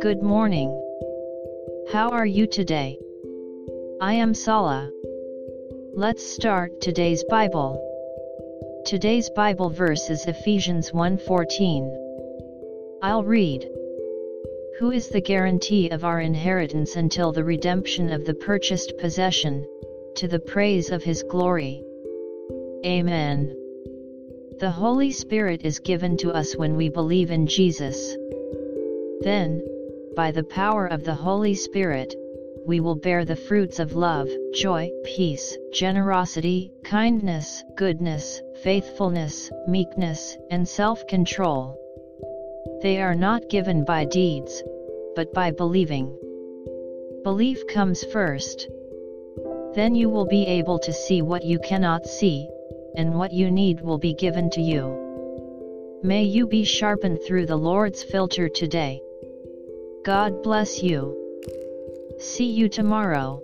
Good morning. How are you today? I am Sala. Let's start today's Bible. Today's Bible verse is Ephesians 1:14. I'll read. Who is the guarantee of our inheritance until the redemption of the purchased possession, to the praise of his glory. Amen. The Holy Spirit is given to us when we believe in Jesus. Then, by the power of the Holy Spirit, we will bear the fruits of love, joy, peace, generosity, kindness, goodness, faithfulness, meekness, and self-control. They are not given by deeds, but by believing. Belief comes first. Then you will be able to see what you cannot see, and what you need will be given to you. May you be sharpened through the Lord's filter today. God bless you. See you tomorrow.